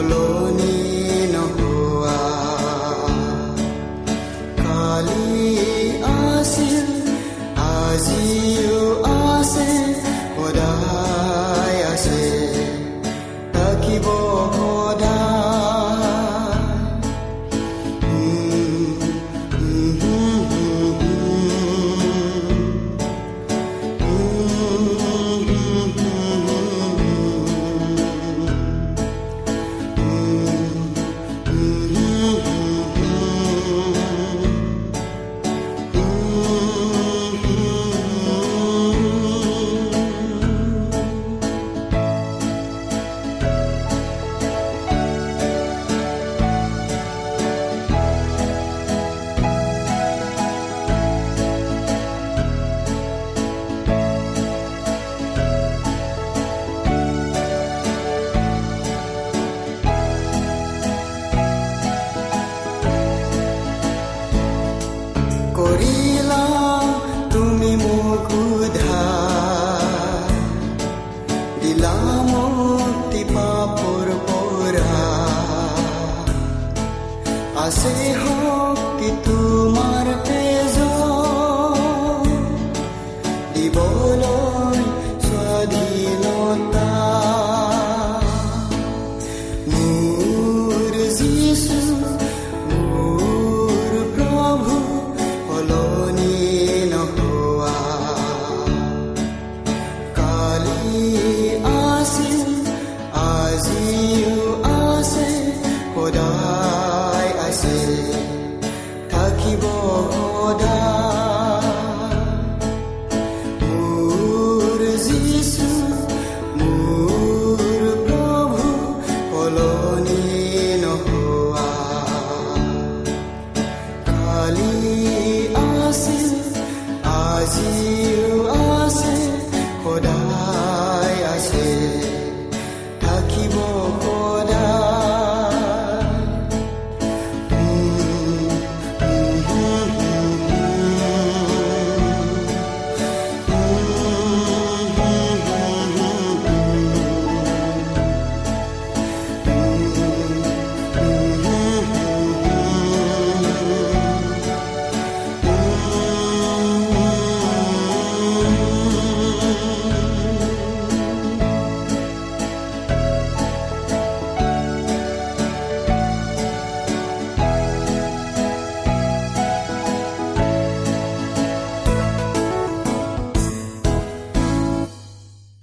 color.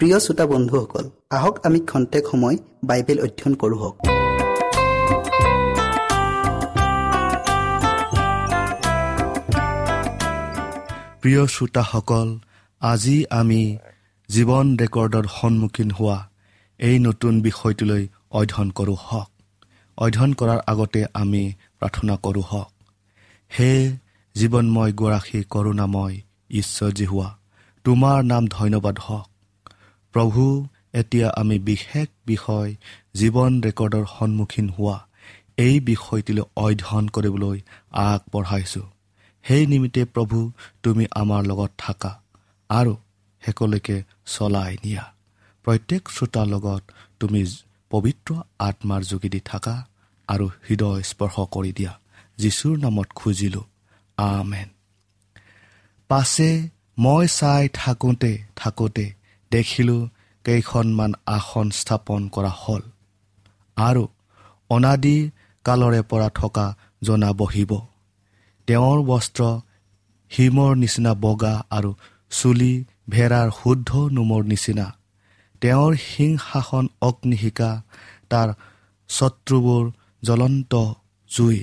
প্ৰিয় শ্ৰোতা বন্ধুসকল আহক আমি খন্তেক সময় বাইবেল অধ্যয়ন কৰোঁ প্ৰিয় শ্ৰোতাসকল আজি আমি জীৱন ৰেকৰ্ডৰ সন্মুখীন হোৱা এই নতুন বিষয়টোলৈ অধ্যয়ন কৰোঁ হওক। অধ্যয়ন কৰাৰ আগতে আমি প্ৰাৰ্থনা কৰোঁ হওক। হে জীৱনময় গৰাকী কৰোণাময় ঈশ্বৰজী হোৱা তোমাৰ নাম ধন্যবাদ হওক। প্ৰভু এতিয়া আমি বিশেষ বিষয় জীৱন ৰেকৰ্ডৰ সন্মুখীন হোৱা এই বিষয়টিলৈ অধ্যয়ন কৰিবলৈ আগবঢ়াইছোঁ। সেই নিমিত্তে প্ৰভু তুমি আমাৰ লগত থাকা আৰু শেষলৈকে চলাই নিয়া। প্ৰত্যেক শ্ৰোতাৰ লগত তুমি পবিত্ৰ আত্মাৰ যোগেদি থাকা আৰু হৃদয় স্পৰ্শ কৰি দিয়া। যীশুৰ নামত খুজিলোঁ আমেন। পাছে মই চাই থাকোঁতে থাকোঁতে দেখিলোঁ কেইখনমান আসন স্থাপন কৰা হ'ল আৰু অনাদি কালৰে পৰা থকা জনা বহিব। তেওঁৰ বস্ত্ৰ হিমৰ নিচিনা বগা আৰু চুলি ভেড়াৰ শুদ্ধ নোমৰ নিচিনা। তেওঁৰ সিংহাসন অগ্নিশিকা তাৰ শত্ৰুবোৰ জ্বলন্ত জুই।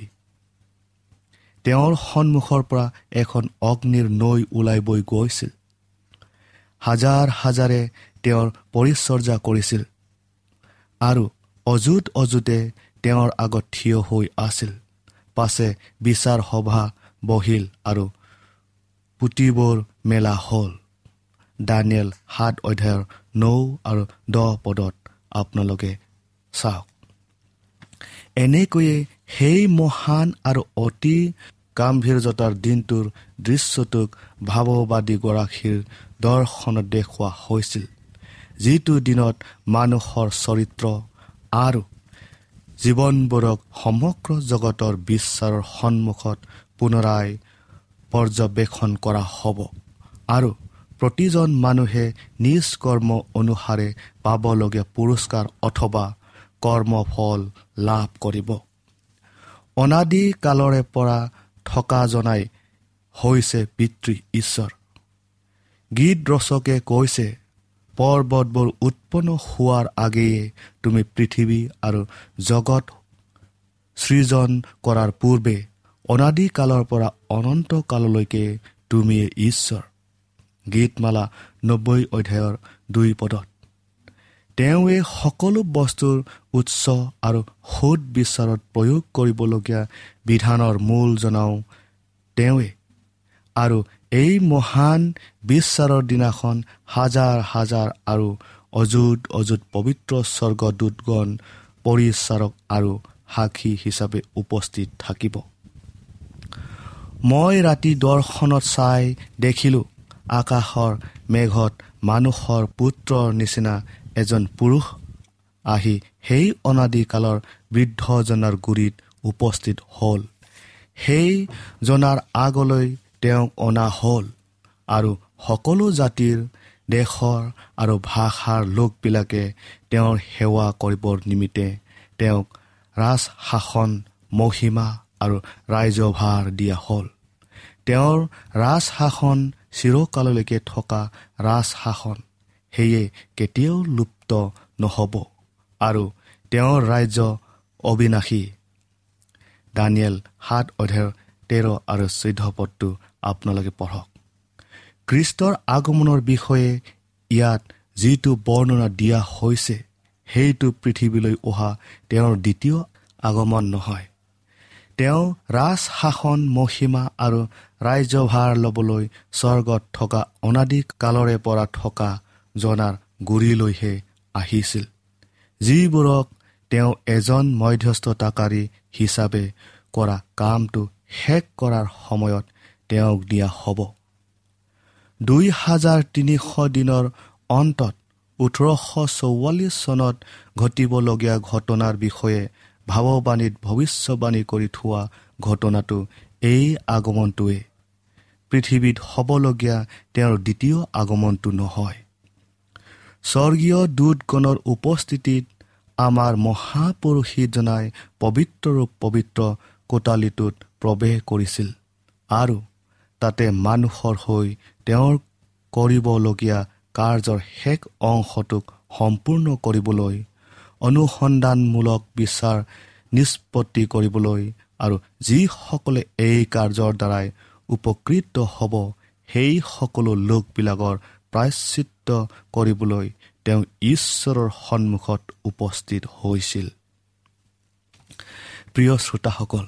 তেওঁৰ সন্মুখৰ পৰা এখন অগ্নিৰ নৈ ওলাই বৈ গৈছিল। হাজাৰ হাজাৰে তেওঁৰ পৰিচৰ্যা কৰিছিল আৰু অযুত অযুতে তেওঁৰ আগত থিয় হৈ আছিল। পাছে বিচাৰ সভা বহিল আৰু পুতিবোৰ মেলা হ'ল। দানিয়েল সাত অধ্যায়ৰ নৌ আৰু দহ পদত আপোনালোকে চাওক। এনেকৈয়ে সেই মহান আৰু অতি গাম্ভীৰ্যতাৰ দিনটোৰ দৃশ্যটোক ভাৱবাদীগৰাকীৰ দৰ্শনত দেখুওৱা হৈছিল। যিটো দিনত মানুহৰ চৰিত্ৰ আৰু জীৱনবোৰক সমগ্ৰ জগতৰ বিশ্বাৰৰ সন্মুখত পুনৰাই পৰ্যবেক্ষণ কৰা হ'ব আৰু প্ৰতিজন মানুহে নিজ কৰ্ম অনুসাৰে পাবলগীয়া পুৰস্কাৰ অথবা কৰ্মফল লাভ কৰিব। অনাদি কালৰে পৰা থকা জনাই হৈছে পিতৃ ঈশ্বৰ। গীত ৰচকে কৈছে পৰ্বতবোৰ উৎপন্ন হোৱাৰ আগেয়ে তুমি পৃথিৱী আৰু জগত সৃজন কৰাৰ পূৰ্বে অনাদি কালৰ পৰা অনন্ত কাললৈকে তুমিয়ে ঈশ্বৰ। গীতমালা নব্বৈ অধ্যায়ৰ দুই পদত তেওঁৱে সকলো বস্তুৰ উৎস আৰু সোধ বিচাৰত প্ৰয়োগ কৰিবলগীয়া বিধানৰ মূল জনাওঁ তেওঁৱে আৰু এই মহান বিশ্বাৰৰ দিনাখন হাজাৰ হাজাৰ আৰু অযুত অযুত পবিত্ৰ স্বৰ্গদূতগণ পৰিচাৰক আৰু সাক্ষী হিচাপে উপস্থিত থাকিব। মই ৰাতি দৰ্শনত চাই দেখিলোঁ আকাশৰ মেঘত মানুহৰ পুত্ৰৰ নিচিনা এজন পুৰুষ আহি সেই অনাদিকালৰ বৃদ্ধজনাৰ গুৰিত উপস্থিত হ'ল। সেই জনাৰ আগলৈ তেওঁক অনা হ'ল আৰু সকলো জাতিৰ দেশৰ আৰু ভাষাৰ লোকবিলাকে তেওঁৰ সেৱা কৰিবৰ নিমিত্তে তেওঁক ৰাজশাসন মহিমা আৰু ৰাজ্যভাৰ দিয়া হ'ল। তেওঁৰ ৰাজশাসন চিৰকাললৈকে থকা ৰাজশাসন সেয়ে কেতিয়াও লুপ্ত নহ'ব আৰু তেওঁৰ ৰাজ্য অবিনাশী। দানিয়েল সাত অধ্যায়ৰ তেৰ আৰু চৈধ্য পদটো আপোনালোকে পঢ়ক। খ্ৰীষ্টৰ আগমনৰ বিষয়ে ইয়াত যিটো বৰ্ণনা দিয়া হৈছে সেইটো পৃথিৱীলৈ অহা তেওঁৰ দ্বিতীয় আগমন নহয়। তেওঁ ৰাজশাসন মহিমা আৰু ৰাজ্যভাৰ ল'বলৈ স্বৰ্গত থকা অনাদি কালৰে পৰা থকা জনাৰ গুৰিলৈহে আহিছিল যিবোৰক তেওঁ এজন মধ্যস্থতাকাৰী হিচাপে কৰা কামটো শেষ কৰাৰ সময়ত তেওঁক দিয়া হ'ব। দুই হাজাৰ তিনিশ দিনৰ অন্তত ওঠৰশ চৌৱাল্লিছ চনত ঘটিবলগীয়া ঘটনাৰ বিষয়ে ভাৱবাণীত ভৱিষ্যবাণী কৰি থোৱা ঘটনাটো এই আগমনটোৱে। পৃথিৱীত হ'বলগীয়া তেওঁৰ দ্বিতীয় আগমনটো নহয়। স্বৰ্গীয় দূতগণৰ উপস্থিতিত আমাৰ মহাপুৰুষীজনাই পবিত্ৰ পবিত্ৰ কোটালিটোত প্ৰৱেশ কৰিছিল আৰু তাতে মানুহৰ হৈ তেওঁৰ কৰিবলগীয়া কাৰ্যৰ শেষ অংশটোক সম্পূৰ্ণ কৰিবলৈ অনুসন্ধানমূলক বিচাৰ নিষ্পত্তি কৰিবলৈ আৰু যিসকলে এই কাৰ্যৰ দ্বাৰাই উপকৃত হ'ব সেই সকলো লোকবিলাকৰ প্ৰায়চিত্ৰ কৰিবলৈ তেওঁ ঈশ্বৰৰ সন্মুখত উপস্থিত হৈছিল। প্ৰিয় শ্ৰোতাসকল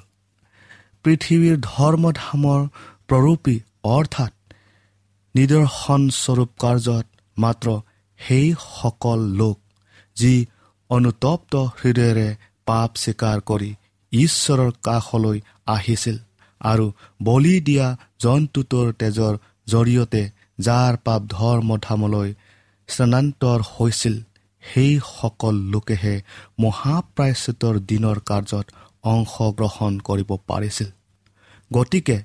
পৃথিৱীৰ ধৰ্মধামৰ প্ৰৰূপী অৰ্থাৎ নিদৰ্শনস্বৰূপ কাৰ্যত মাত্ৰ সেইসকল লোক যি অনুতপ্ত হৃদয়েৰে পাপ স্বীকাৰ কৰি ঈশ্বৰৰ কাষলৈ আহিছিল আৰু বলি দিয়া জন্তুটোৰ তেজৰ জৰিয়তে যাৰ পাপ ধৰ্মধামলৈ স্থানান্তৰ হৈছিল সেইসকল লোকেহে মহাপ্ৰায়চিতৰ দিনৰ কাৰ্যত অংশগ্ৰহণ কৰিব পাৰিছিল। গতিকে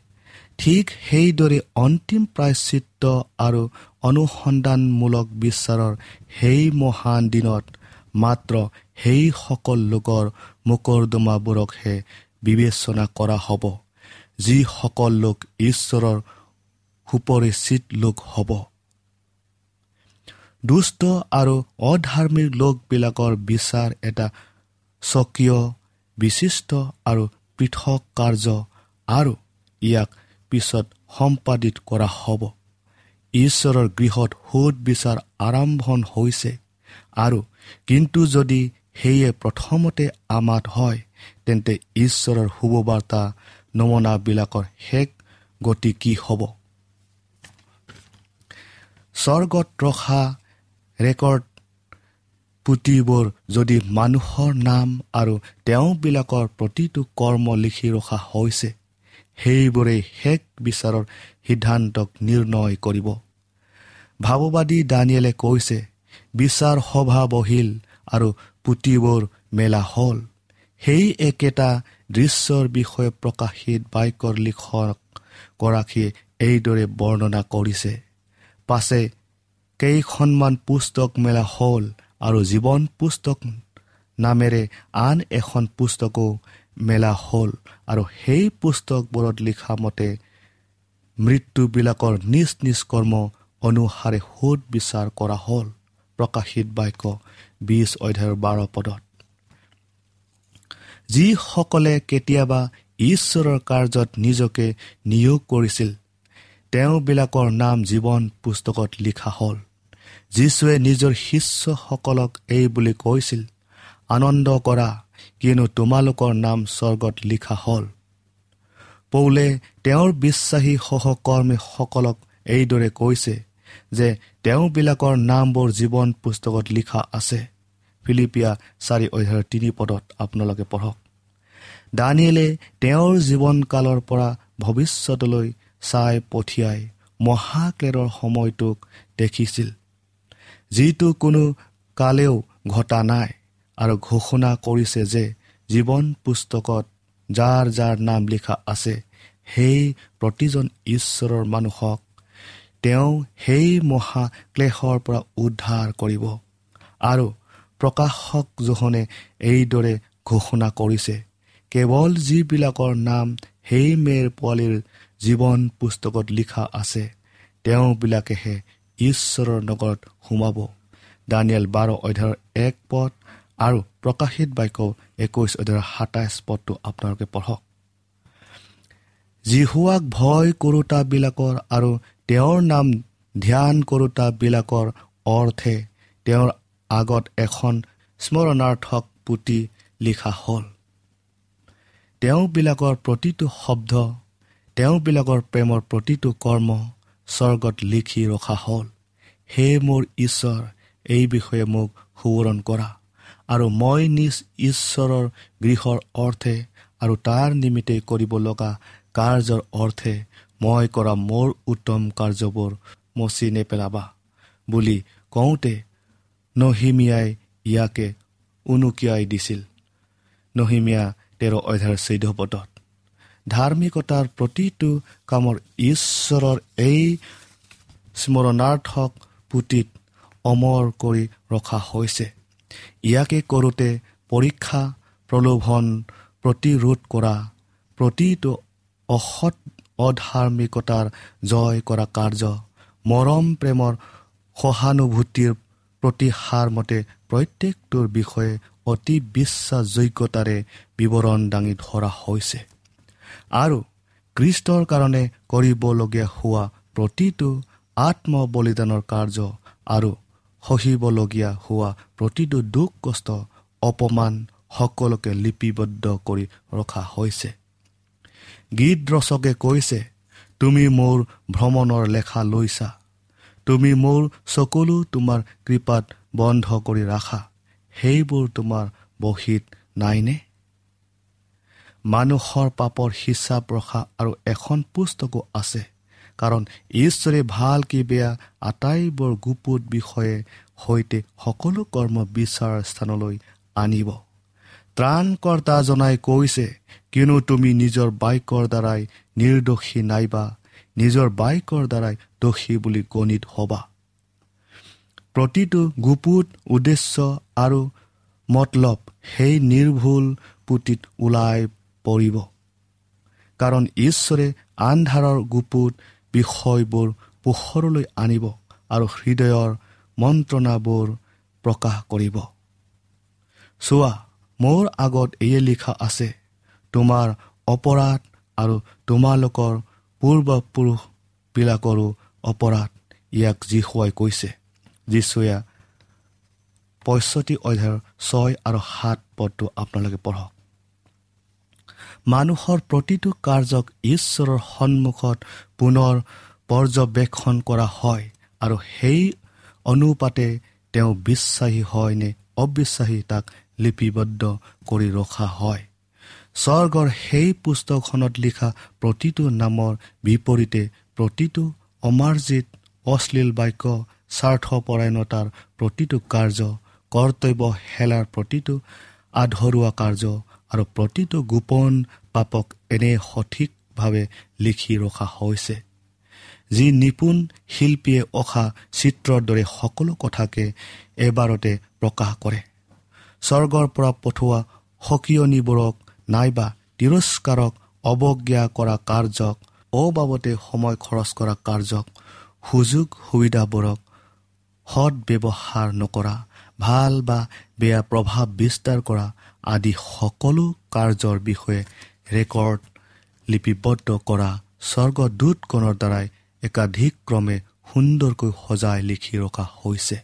ঠিক সেইদৰে অন্তিম প্ৰায়চিত্ৰ আৰু অনুসন্ধানমূলক বিচাৰৰ সেই মহান দিনত মাত্ৰ সেইসকল লোকৰ মোকৰ্দমাবোৰকহে বিবেচনা কৰা হ'ব যিসকল লোক ঈশ্বৰৰ সুপৰিচিত লোক হ'ব। দুষ্ট আৰু অধাৰ্মিক লোকবিলাকৰ বিচাৰ এটা স্বকীয় বিশিষ্ট আৰু পৃথক কাৰ্য আৰু ইয়াক পিছত সম্পাদিত কৰা হ'ব। ঈশ্বৰৰ গৃহত সোধ বিচাৰ আৰম্ভণ হৈছে। আৰু কিন্তু যদি সেয়ে প্ৰথমতে আমাত হয় তেন্তে ঈশ্বৰৰ শুভবাৰ্তা নমুনাবিলাকৰ শেষ গতি কি হ'ব? স্বৰ্গত ৰখা ৰেকৰ্ড পুথিবোৰ যদি মানুহৰ নাম আৰু তেওঁবিলাকৰ প্ৰতিটো কৰ্ম লিখি ৰখা হৈছে সেইবোৰেই শেষ বিচাৰৰ সিদ্ধান্তক নিৰ্ণয় কৰিব। ভাৱবাদী দানিয়েলে কৈছে বিচাৰ সভা বহিল আৰু পুথিবোৰ মেলা হ'ল। সেই একেটা দৃশ্যৰ বিষয়ে প্ৰকাশিত বাক্যৰ লিখকগৰাকীয়ে এইদৰে বৰ্ণনা কৰিছে। পাছে কেইখনমান পুস্তক মেলা হ'ল আৰু জীৱন পুস্তক নামেৰে আন এখন পুস্তকো মেলা হ'ল আৰু সেই পুস্তকবোৰত লিখা মতে মৃত্যুবিলাকৰ নিজ নিজ কৰ্ম অনুসাৰে সোধ বিচাৰ কৰা হ'ল প্ৰকাশিত বাক্য বিছ অধ্যায়ৰ বাৰ পদত। যিসকলে কেতিয়াবা ঈশ্বৰৰ কাৰ্যত নিজকে নিয়োগ কৰিছিল তেওঁবিলাকৰ নাম জীৱন পুস্তকত লিখা হ'ল। যীশুৱে নিজৰ শিষ্যসকলক এই বুলি কৈছিল আনন্দ কৰা কিয়নো তোমালোকৰ নাম স্বৰ্গত লিখা হ'ল। পৌলে তেওঁৰ বিশ্বাসী সহকৰ্মীসকলক এইদৰে কৈছে যে তেওঁবিলাকৰ নামবোৰ জীৱন পুস্তকত লিখা আছে। ফিলিপিয়া চাৰি অধ্যায়ৰ তিনি পদত আপোনালোকে পঢ়ক। দানিয়েলে তেওঁৰ জীৱনকালৰ পৰা ভৱিষ্যতলৈ চাই পঠিয়াই মহাক্লেৰৰ সময়টোক দেখিছিল। যিটো কোনো কালেও ঘটা নাই। আৰু ঘোষণা কৰিছে যে জীৱন পুস্তকত যাৰ যাৰ নাম লিখা আছে সেই প্ৰতিজন ঈশ্বৰৰ মানুহক তেওঁ সেই মহাক্লেশৰ পৰা উদ্ধাৰ কৰিব। আৰু প্ৰকাশক জোহনে এইদৰে ঘোষণা কৰিছে কেৱল যিবিলাকৰ নাম সেই মেৰ পোৱালীৰ জীৱন পুস্তকত লিখা আছে তেওঁবিলাকেহে ঈশ্বৰৰ নগৰত সোমাব। দানিয়েল বাৰ অধ্যায়ৰ এক পদ আৰু প্ৰকাশিত বাক্য একৈছ অধ্যায়ৰ সাতাইছ পদটো আপোনালোকে পঢ়ক। জিহুৱাক ভয় কৰোতাবিলাকৰ আৰু তেওঁৰ নাম ধ্যান কৰোতাবিলাকৰ অৰ্থে তেওঁৰ আগত এখন স্মৰণাৰ্থক পুতি লিখা হ'ল। তেওঁবিলাকৰ প্ৰতিটো শব্দ তেওঁবিলাকৰ প্ৰেমৰ প্ৰতিটো কৰ্ম স্বৰ্গত লিখি ৰখা হ'ল। হে মোৰ ঈশ্বৰ এই বিষয়ে মোক সোঁৱৰণ কৰা। আৰু মই নিজ ঈশ্বৰৰ গৃহৰ অৰ্থে আৰু তাৰ নিমিত্তে কৰিব লগা কাৰ্যৰ অৰ্থে মই কৰা মোৰ উত্তম কাৰ্যবোৰ মচি নেপেলাবা বুলি কওঁতে নহিমিয়াই ইয়াকে উনুকিয়াই দিছিল। নহিমীয়া তেৰ অধ্যায়ৰ চৈধ্য পদত ধাৰ্মিকতাৰ প্ৰতিটো কামৰ ঈশ্বৰৰ এই স্মৰণাৰ্থক পুতিত অমৰ কৰি ৰখা হৈছে। ইয়াকে কৰোঁতে পৰীক্ষা প্ৰলোভন প্ৰতিৰোধ কৰা প্ৰতিটো অসৎ অধাৰ্মিকতাৰ জয় কৰা কাৰ্য মৰম প্ৰেমৰ সহানুভূতিৰ প্ৰতিহাৰ মতে প্ৰত্যেকটোৰ বিষয়ে অতি বিশ্বাসযোগ্যতাৰে বিৱৰণ দাঙি ধৰা হৈছে। আৰু কৃষ্টৰ কাৰণে কৰিবলগীয়া হোৱা প্ৰতিটো আত্ম বলিদানৰ কাৰ্য আৰু সহিবলগীয়া হোৱা প্ৰতিটো দুখ কষ্ট অপমান সকলোকে লিপিবদ্ধ কৰি ৰখা হৈছে। গীত ৰচকে কৈছে তুমি মোৰ ভ্ৰমণৰ লেখা লৈছা। তুমি মোৰ চকুলো তোমাৰ কৃপাত বন্ধ কৰি ৰাখা। সেইবোৰ তোমাৰ বহীত নাইনে? মানুহৰ পাপৰ হিচাপ ৰখা আৰু এখন পুস্তকো আছে। কাৰণ ঈশ্বৰে ভাল কি বেয়া আটাইবোৰ গুপুত বিষয়ে সৈতে সকলো কৰ্ম বিচাৰ স্থানলৈ আনিব। ত্ৰাণকৰ্তা জনাই কৈছে কিয়নো তুমি নিজৰ বাইকৰ দ্বাৰাই নিৰ্দোষী নাইবা নিজৰ বাইকৰ দ্বাৰাই দোষী বুলি গণিত হবা। প্ৰতিটো গুপুত উদ্দেশ্য আৰু মতলব সেই নিৰ্ভুল পুতিত ওলাই পৰিব। কাৰণ ঈশ্বৰে আন্ধাৰৰ গুপুত বিষয়বোৰ পোহৰলৈ আনিব আৰু হৃদয়ৰ মন্ত্ৰণাবোৰ প্ৰকাশ কৰিব। চোৱা মোৰ আগত এয়ে লিখা আছে তোমাৰ অপৰাধ আৰু তোমালোকৰ পূৰ্বপুৰুষবিলাকৰো অপৰাধ ইয়াক যীশুৱাই কৈছে। যীশুৱে পঁয়ষষ্ঠি অধ্যায়ৰ ছয় আৰু সাত পদটো আপোনালোকে পঢ়ক। মানুহৰ প্ৰতিটো কাৰ্যক ঈশ্বৰৰ সন্মুখত পুনৰ পৰ্যবেক্ষণ কৰা হয় আৰু সেই অনুপাতে তেওঁ বিশ্বাসী হয় নে অবিশ্বাসী তাক লিপিবদ্ধ কৰি ৰখা হয়। স্বৰ্গৰ সেই পুস্তকখনত লিখা প্ৰতিটো নামৰ বিপৰীতে প্ৰতিটো অমাৰ্জিত অশ্লীল বাক্য স্বাৰ্থপৰায়ণতাৰ প্ৰতিটো কাৰ্য কৰ্তব্য হেলাৰ প্ৰতিটো আধৰুৱা কাৰ্য আৰু প্ৰতিটো গোপন পাপক এনে সঠিকভাৱে লিখি ৰখা হৈছে। যি নিপুণ শিল্পীয়ে অখা চিত্ৰৰ দৰে সকলো কথাকে এবাৰতে প্ৰকাশ কৰে। স্বৰ্গৰ পৰা পঠোৱা সকিয়নিবোৰক নাইবা তিৰস্কাৰক অৱজ্ঞা কৰা কাৰ্যক অবাবতে সময় খৰচ কৰা কাৰ্যক সুযোগ সুবিধাবোৰক সৎ ব্যৱহাৰ নকৰা ভাল বা বেয়া প্ৰভাৱ বিস্তাৰ কৰা আদি সকলো কাৰ্যৰ বিষয়ে ৰেকৰ্ড লিপিবদ্ধ কৰা স্বৰ্গদূতগণৰ দ্বাৰাই একাধিকক্ৰমে সুন্দৰকৈ সজাই লিখি ৰখা হৈছে।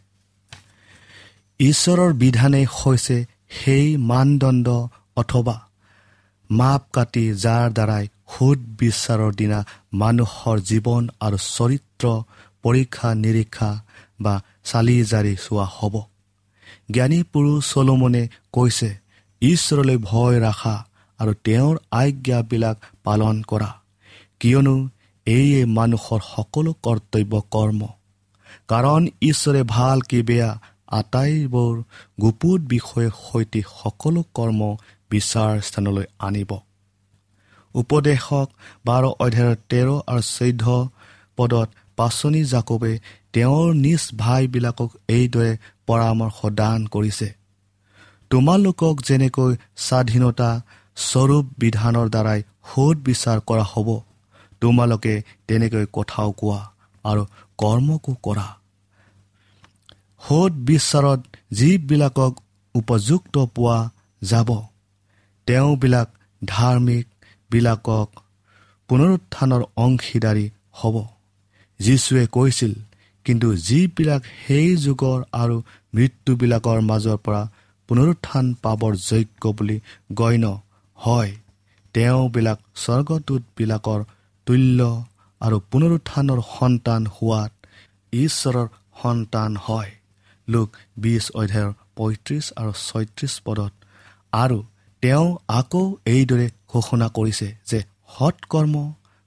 ঈশ্বৰৰ বিধানেই হৈছে সেই মানদণ্ড অথবা মাপ কাটি যাৰ দ্বাৰাই সুদ বিচাৰৰ দিনা মানুহৰ জীৱন আৰু চৰিত্ৰ পৰীক্ষা নিৰীক্ষা বা চালি জাৰি চোৱা হ'ব। জ্ঞানী পুৰুষ চলোমনে কৈছে ঈশ্বৰলৈ ভয় ৰাখা আৰু তেওঁৰ আজ্ঞাবিলাক পালন কৰা। কিয়নো এইয়ে মানুহৰ সকলো কৰ্তব্য কৰ্ম। কাৰণ ঈশ্বৰে ভাল কি বেয়া আটাইবোৰ গুপুত বিষয়ে সৈতে সকলো কৰ্ম বিচাৰ স্থানলৈ আনিব। উপদেশক বাৰ অধ্যায়ৰ তেৰ আৰু চৈধ্য পদত পাচনি জাকবে তেওঁৰ নিজ ভাইবিলাকক এইদৰে পৰামৰ্শ দান কৰিছে। তোমালোকক যেনেকৈ স্বাধীনতা স্বৰূপ বিধানৰ দ্বাৰাই সোধ বিচাৰ কৰা হ'ব তোমালোকে তেনেকৈ কথাও কোৱা আৰু কৰ্মকো কৰা। সোধ বিচাৰত যিবিলাকক উপযুক্ত পোৱা যাব তেওঁবিলাক ধাৰ্মিকবিলাকক পুনৰুত্থানৰ অংশীদাৰী হ'ব। যীশুৱে কৈছিল কিন্তু যিবিলাক সেই যুগৰ আৰু মৃত্যুবিলাকৰ মাজৰ পৰা পুনৰুত্থান পাবৰ যোগ্য বুলি গণ্য হয় তেওঁবিলাক স্বৰ্গদূতবিলাকৰ তুল্য আৰু পুনৰুত্থানৰ সন্তান হোৱাত ঈশ্বৰৰ সন্তান হয়। লোক বিছ অধ্যায়ৰ পঁয়ত্ৰিছ আৰু ছয়ত্ৰিছ পদত আৰু তেওঁ আকৌ এইদৰে ঘোষণা কৰিছে যে সৎকৰ্ম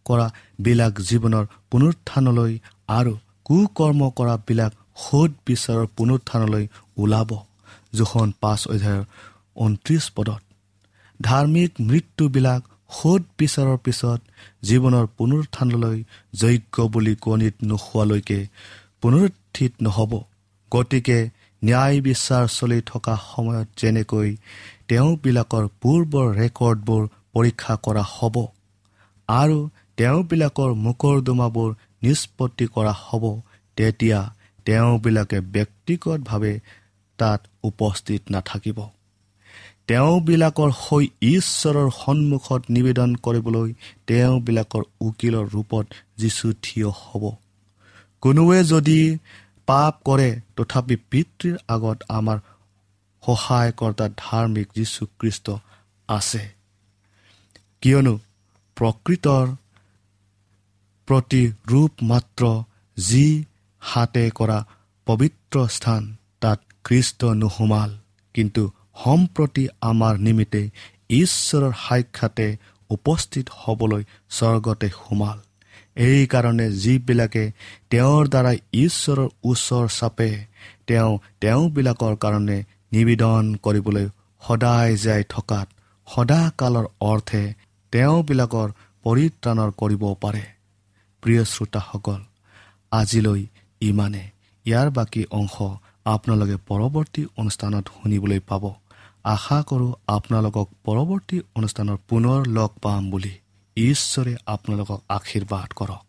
কৰাবিলাক জীৱনৰ পুনৰুত্থানলৈ আৰু কুকৰ্ম কৰাবিলাক সোধ বিচাৰৰ পুনৰুত্থানলৈ ওলাব জোখন পাঁচ অধ্যায়ৰ ঊনত্ৰিছ পদত। ধাৰ্মিক মৃত্যুবিলাক সোধ বিচাৰৰ পিছত জীৱনৰ পুনৰুত্থানলৈ যোগ্য বুলি গণিত নোহোৱালৈকে পুনৰুত্থিত নহ'ব। গতিকে ন্যায় বিচাৰ চলি থকা সময়ত যেনেকৈ তেওঁবিলাকৰ পূৰ্বৰ ৰেকৰ্ডবোৰ পৰীক্ষা কৰা হ'ব আৰু তেওঁবিলাকৰ মোকৰ্দমাবোৰ নিষ্পত্তি কৰা হ'ব তেতিয়া তেওঁবিলাকে ব্যক্তিগতভাৱে তাত উপস্থিত নাথাকিব। তেওঁবিলাকৰ হৈ ঈশ্বৰৰ সন্মুখত নিবেদন কৰিবলৈ তেওঁবিলাকৰ উকিলৰ ৰূপত যীশু থিয় হ'ব। কোনোৱে যদি পাপ কৰে তথাপি পিতৃৰ আগত আমাৰ সহায়কৰ্তা ধাৰ্মিক যীশুখ্ৰীষ্ট আছে। কিয়নো প্ৰকৃতৰ প্ৰতি ৰূপ মাত্ৰ যি হাতে কৰা পবিত্ৰ স্থান তাত খ্ৰীষ্ট নোসোমাল। কিন্তু সম্প্ৰতি আমাৰ নিমিত্তে ঈশ্বৰৰ সাক্ষাতে উপস্থিত হ'বলৈ স্বৰ্গতে সোমাল। এইকাৰণে যিবিলাকে তেওঁৰ দ্বাৰাই ঈশ্বৰৰ ওচৰ চাপে তেওঁ তেওঁবিলাকৰ কাৰণে নিবেদন কৰিবলৈ সদায় যাই থকাত সদাকালৰ অৰ্থে তেওঁবিলাকৰ পৰিত্ৰাণৰ কৰিব পাৰে। প্ৰিয় শ্ৰোতাসকল আজিলৈ ইমানে। ইয়াৰ বাকী অংশ আপোনালোকে পৰৱৰ্তী অনুষ্ঠানত শুনিবলৈ পাব। আশা কৰোঁ আপোনালোকক পৰৱৰ্তী অনুষ্ঠানত পুনৰ লগ পাম বুলি। ঈশ্বৰে আপোনালোকক আশীৰ্বাদ কৰক।